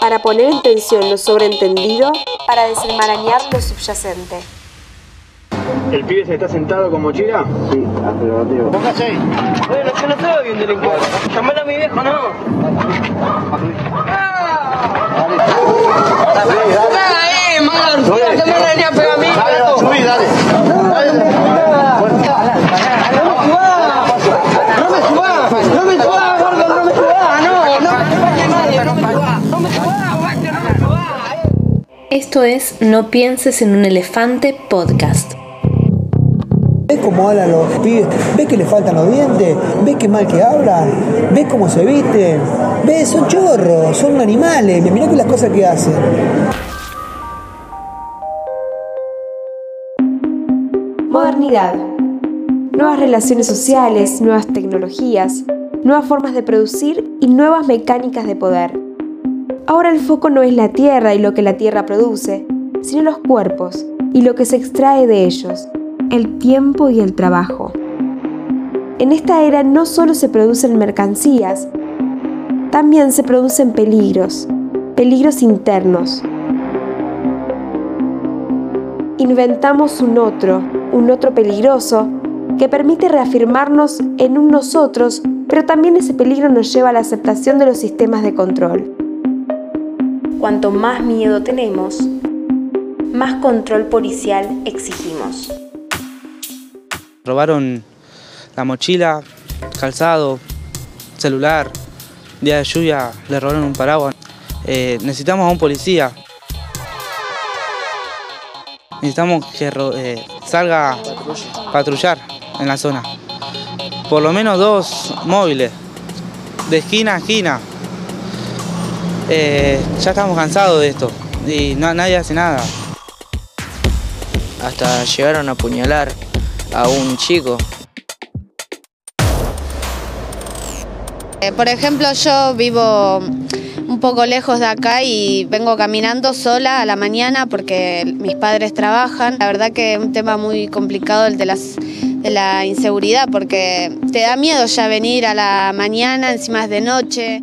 para poner en tensión lo sobreentendido, para desenmarañar lo subyacente. ¿El pibe se está sentado con mochila? Sí, afirmativo. Póngase ahí. Bueno, yo no soy un delincuente. Llamalo a mi viejo, no. ¡Ahí, mano! ¡Que me venía a pegar a mí! Dale, subí, dale. Dale. Esto es No pienses en un elefante podcast. ¿Ves cómo hablan los pibes? ¿Ves que le faltan los dientes? ¿Ves qué mal que hablan? ¿Ves cómo se visten? ¿Ves? Son chorros, son animales. Mirá que las cosas que hacen. Modernidad. Nuevas relaciones sociales, nuevas tecnologías, nuevas formas de producir y nuevas mecánicas de poder. Ahora el foco no es la tierra y lo que la tierra produce, sino los cuerpos y lo que se extrae de ellos, el tiempo y el trabajo. En esta era no solo se producen mercancías, también se producen peligros, peligros internos. Inventamos un otro, un otro peligroso, que permite reafirmarnos en un nosotros, pero también ese peligro nos lleva a la aceptación de los sistemas de control. Cuanto más miedo tenemos, más control policial exigimos. Robaron la mochila, calzado, celular. Día de lluvia le robaron un paraguas. Eh, necesitamos a un policía. Necesitamos que eh, salga a patrullar en la zona. Por lo menos dos móviles, de esquina a esquina. Eh, ya estamos cansados de esto y no- nadie hace nada. Hasta llegaron a apuñalar a un chico. Eh, Por ejemplo, yo vivo un poco lejos de acá y vengo caminando sola a la mañana porque mis padres trabajan. La verdad que es un tema muy complicado el de, las, de la inseguridad porque te da miedo ya venir a la mañana, encima es de noche.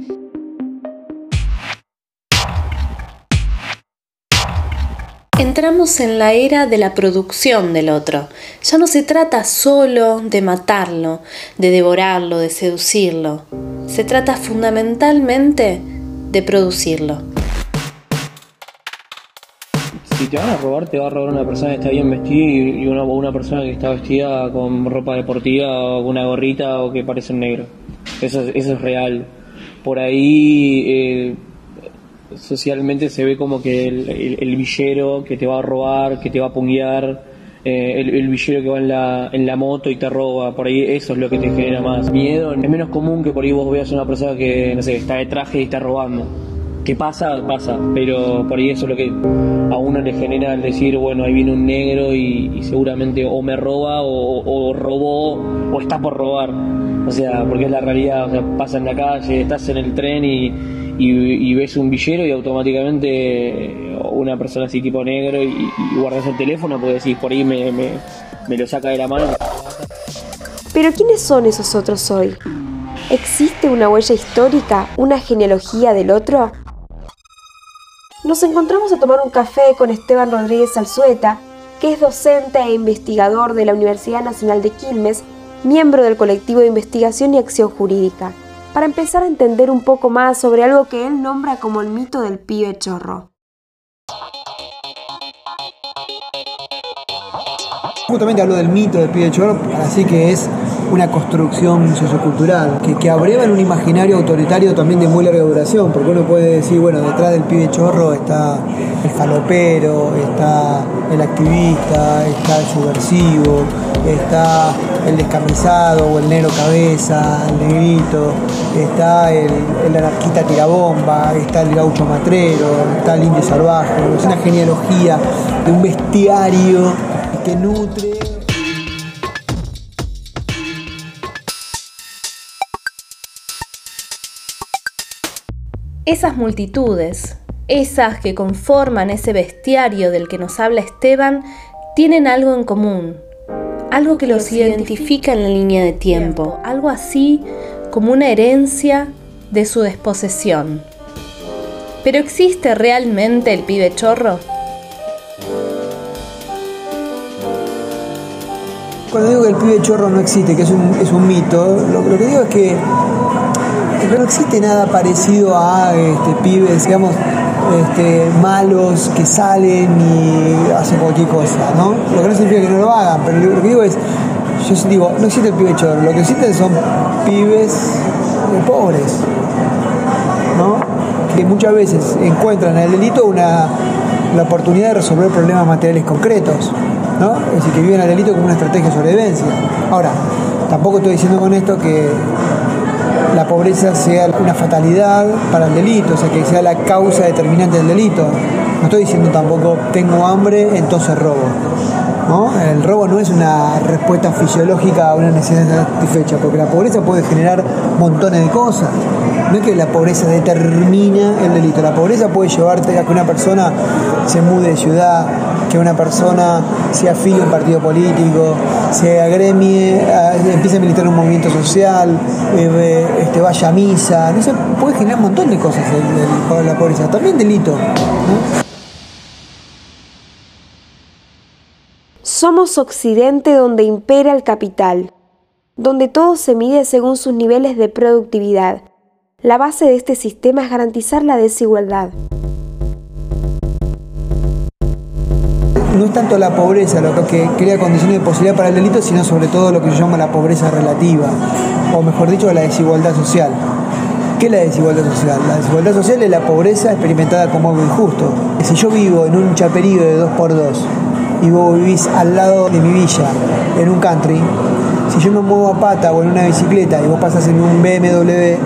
Entramos en la era de la producción del otro. Ya no se trata solo de matarlo, de devorarlo, de seducirlo. Se trata fundamentalmente de producirlo. Si te van a robar, te va a robar una persona que está bien vestida y una, una persona que está vestida con ropa deportiva o con una gorrita o que parece un negro. Eso, es- eso es real. Por ahí eh, socialmente se ve como que el, el- villero que te va a robar, que te va a punguear, eh, el, el villero que va en la, en la moto y te roba, por ahí eso es lo que te genera más miedo. Es menos común que por ahí vos veas una persona que, no sé, está de traje y está robando. Que pasa, pasa, pero por ahí eso es lo que a uno le genera el decir, bueno, ahí viene un negro y, y seguramente o me roba o, o robó o está por robar. O sea, porque es la realidad, o sea, pasa en la calle, estás en el tren y, y- ves un villero y automáticamente una persona así tipo negro y, y guardas el teléfono porque decís, por ahí me, me, me lo saca de la mano. Pero ¿quiénes son esos otros hoy? ¿Existe una huella histórica, una genealogía del otro? Nos encontramos a tomar un café con Esteban Rodríguez Alzueta, que es docente e investigador de la Universidad Nacional de Quilmes, miembro del colectivo de investigación y acción jurídica, para empezar a entender un poco más sobre algo que él nombra como el mito del pibe chorro. Justamente habló del mito del pibe chorro, así que es una construcción sociocultural que, que abreva en un imaginario autoritario también de muy larga duración, porque uno puede decir, bueno, detrás del pibe chorro está el falopero, está el activista, está el subversivo, está el descamisado o el negro cabeza, el negrito, está el, el anarquista tirabomba, está el gaucho matrero, está el indio salvaje, es una genealogía de un bestiario que nutre. Esas multitudes, esas que conforman ese bestiario del que nos habla Esteban, tienen algo en común, algo que los identifica en la línea de tiempo, algo así como una herencia de su desposesión. Pero ¿existe realmente el pibe chorro? Cuando digo que el pibe chorro no existe, que es un, es un mito, lo, lo que digo es que, que no existe nada parecido a este, pibes, digamos, este, malos que salen y hacen cualquier cosa, ¿no? Lo que no significa que no lo hagan, pero lo que digo es, yo digo, no existe el pibe chorro, lo que existen son pibes pobres, ¿no? Que muchas veces encuentran en el delito una, la oportunidad de resolver problemas materiales concretos, ¿no? Es decir, que viven el delito como una estrategia de sobrevivencia. Ahora, tampoco estoy diciendo con esto que la pobreza sea una fatalidad para el delito, o sea, que sea la causa determinante del delito. No estoy diciendo tampoco tengo hambre, entonces robo. ¿No? El robo no es una respuesta fisiológica a una necesidad satisfecha, porque la pobreza puede generar montones de cosas. No es que la pobreza determina el delito, la pobreza puede llevarte a que una persona se mude de ciudad, que una persona se afilie a un partido político, se agremie, empiece a militar un movimiento social, eh, este, vaya a misa, no sé, puede generar un montón de cosas el, el, la pobreza, también delito. Somos Occidente donde impera el capital, donde todo se mide según sus niveles de productividad. La base de este sistema es garantizar la desigualdad. No es tanto la pobreza lo que crea condiciones de posibilidad para el delito, sino sobre todo lo que se llama la pobreza relativa, o mejor dicho, la desigualdad social. ¿Qué es la desigualdad social? La desigualdad social es la pobreza experimentada como algo injusto. Si yo vivo en un chaperío de 2x2 y vos vivís al lado de mi villa, en un country, si yo me muevo a pata o en una bicicleta y vos pasas en un BMW,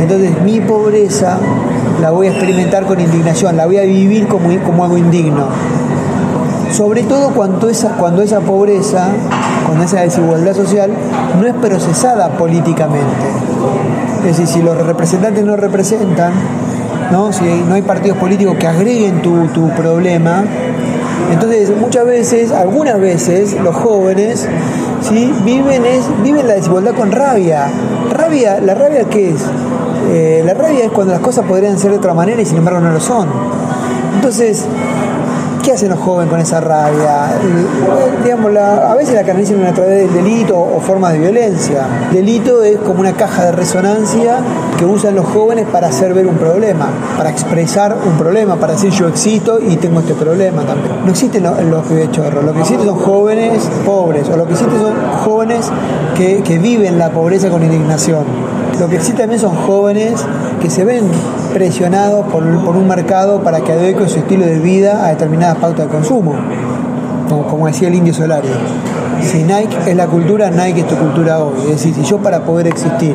entonces mi pobreza la voy a experimentar con indignación, la voy a vivir como, como algo indigno. Sobre todo cuando esa, cuando esa pobreza, cuando esa desigualdad social no es procesada políticamente. Es decir, si los representantes no representan, ¿no? si no hay partidos políticos que agreguen tu, tu problema, entonces, muchas veces, algunas veces, los jóvenes ¿sí? viven, es, viven la desigualdad con rabia. rabia ¿La rabia qué es? Eh, la rabia es cuando las cosas podrían ser de otra manera y sin embargo no lo son. Entonces, ¿Qué hacen los jóvenes con esa rabia? Digamos, la, a veces la canalizan a través del delito o formas de violencia. Delito es como una caja de resonancia que usan los jóvenes para hacer ver un problema, para expresar un problema, para decir yo existo y tengo este problema también. No existen los, los chorros, lo que existen son jóvenes pobres, o lo que existen son jóvenes que, que viven la pobreza con indignación. Lo que existe también son jóvenes que se ven presionados por, un mercado para que adecue su estilo de vida a determinadas pautas de consumo, como, decía el indio Solari. Si Nike es la cultura, Nike es tu cultura hoy. Es decir, si yo para poder existir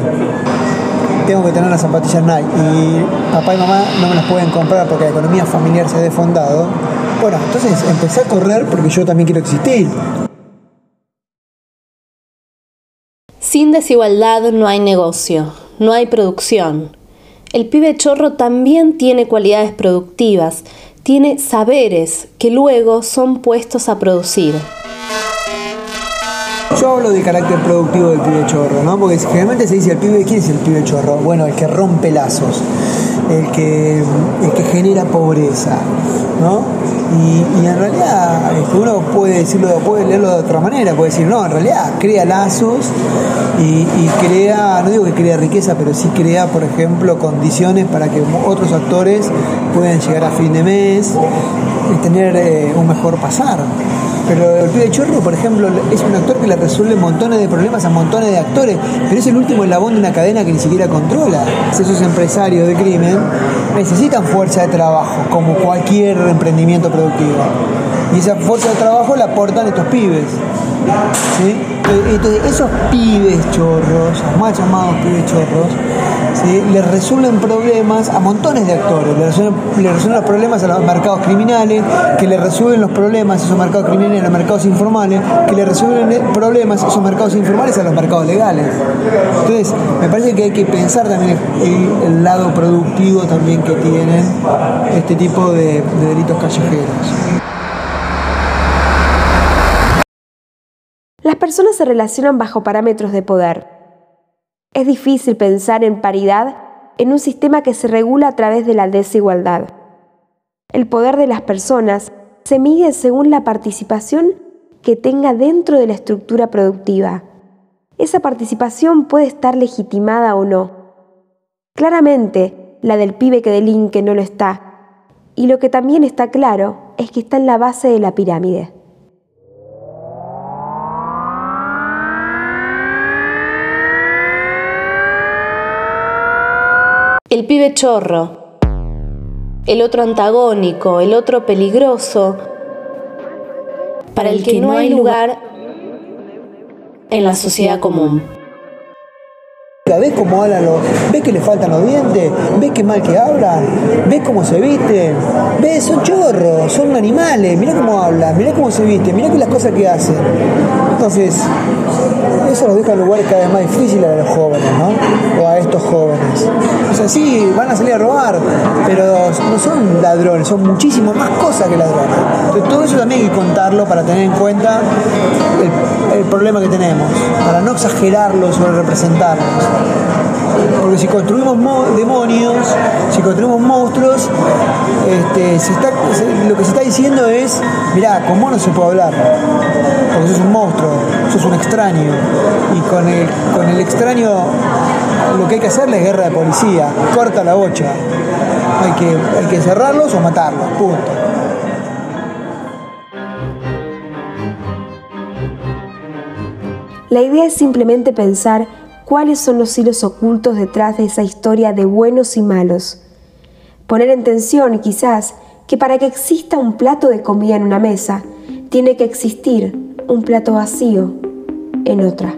tengo que tener las zapatillas Nike y papá y mamá no me las pueden comprar porque la economía familiar se ha desfondado, bueno, entonces empecé a correr porque yo también quiero existir. Sin desigualdad no hay negocio, no hay producción. El pibe chorro también tiene cualidades productivas, tiene saberes que luego son puestos a producir. Yo hablo de carácter productivo del pibe chorro, ¿no? Porque generalmente se dice el pibe, ¿quién es el pibe chorro? Bueno, el que rompe lazos, el que, el que genera pobreza, ¿no? Y, en realidad este, uno puede decirlo, puede leerlo de otra manera, puede decir, no, en realidad crea lazos y, y crea, no digo que crea riqueza, pero sí crea, por ejemplo, condiciones para que otros actores puedan llegar a fin de mes y tener eh, un mejor pasar. Pero el pibe chorro, por ejemplo, es un actor que le resuelve montones de problemas a montones de actores, pero es el último eslabón de una cadena que ni siquiera controla. Esos empresarios de crimen necesitan fuerza de trabajo, como cualquier emprendimiento productivo. Y esa fuerza de trabajo la aportan estos pibes. ¿sí? Entonces, esos pibes chorros, mal llamados pibes chorros, le resuelven problemas a montones de actores. Le resuelven, los problemas a los mercados criminales, que le resuelven los problemas a esos mercados criminales a los mercados informales, que le resuelven problemas a esos mercados informales a los mercados legales. Entonces, me parece que hay que pensar también el, lado productivo también que tienen este tipo de delitos callejeros. Las personas se relacionan bajo parámetros de poder. Es difícil pensar en paridad en un sistema que se regula a través de la desigualdad. El poder de las personas se mide según la participación que tenga dentro de la estructura productiva. Esa participación puede estar legitimada o no. Claramente, la del pibe que delinque no lo está. Y lo que también está claro es que está en la base de la pirámide. El pibe chorro, el otro antagónico, el otro peligroso, para el que no hay lugar en la sociedad común. ¿Ves cómo hablan los.? ¿Ves que le faltan los dientes? ¿Ves qué mal que hablan? ¿Ves cómo se visten? ¿Ves? Son chorros, son animales. Mirá cómo hablan, mirá cómo se visten, mirá que las cosas que hacen. Entonces, eso los deja en lugares cada vez más difíciles a los jóvenes, ¿no? O a estos jóvenes. O sea, sí, van a salir a robar, pero no son ladrones, son muchísimas más cosas que ladrones. Entonces, todo eso también hay que contarlo para tener en cuenta el, problema que tenemos, para no exagerarlo sobre representarlos. Porque si construimos demonios, si construimos monstruos, este, lo que se está diciendo es, mirá, con vos no se puede hablar, porque sos un monstruo, sos un extraño. Y con el, con el extraño lo que hay que hacerle es guerra de policía, corta la bocha. Hay que, hay que cerrarlos o matarlos, punto. La idea es simplemente pensar cuáles son los hilos ocultos detrás de esa historia de buenos y malos. Poner en tensión, quizás, que para que exista un plato de comida en una mesa, tiene que existir un plato vacío en otra.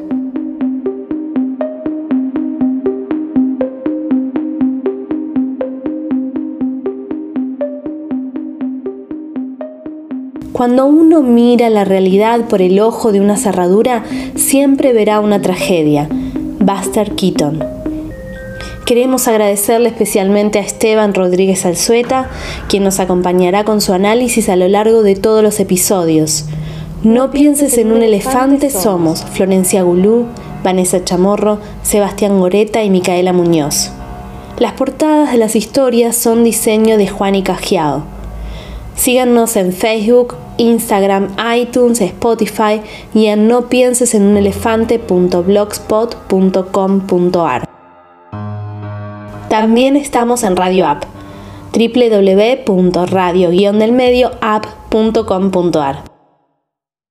Cuando uno mira la realidad por el ojo de una cerradura, siempre verá una tragedia, Buster Keaton. Queremos agradecerle especialmente a Esteban Rodríguez Alzueta, quien nos acompañará con su análisis a lo largo de todos los episodios. No pienses en un elefante somos Florencia Gulú, Vanessa Chamorro, Sebastián Goreta y Micaela Muñoz. Las portadas de las historias son diseño de Juan y Cajiao. Síganos en Facebook, Instagram, iTunes, Spotify y en no pienses en un elefante.blogspot.com.ar. También estamos en Radio App www.radio-delmedioapp.com.ar.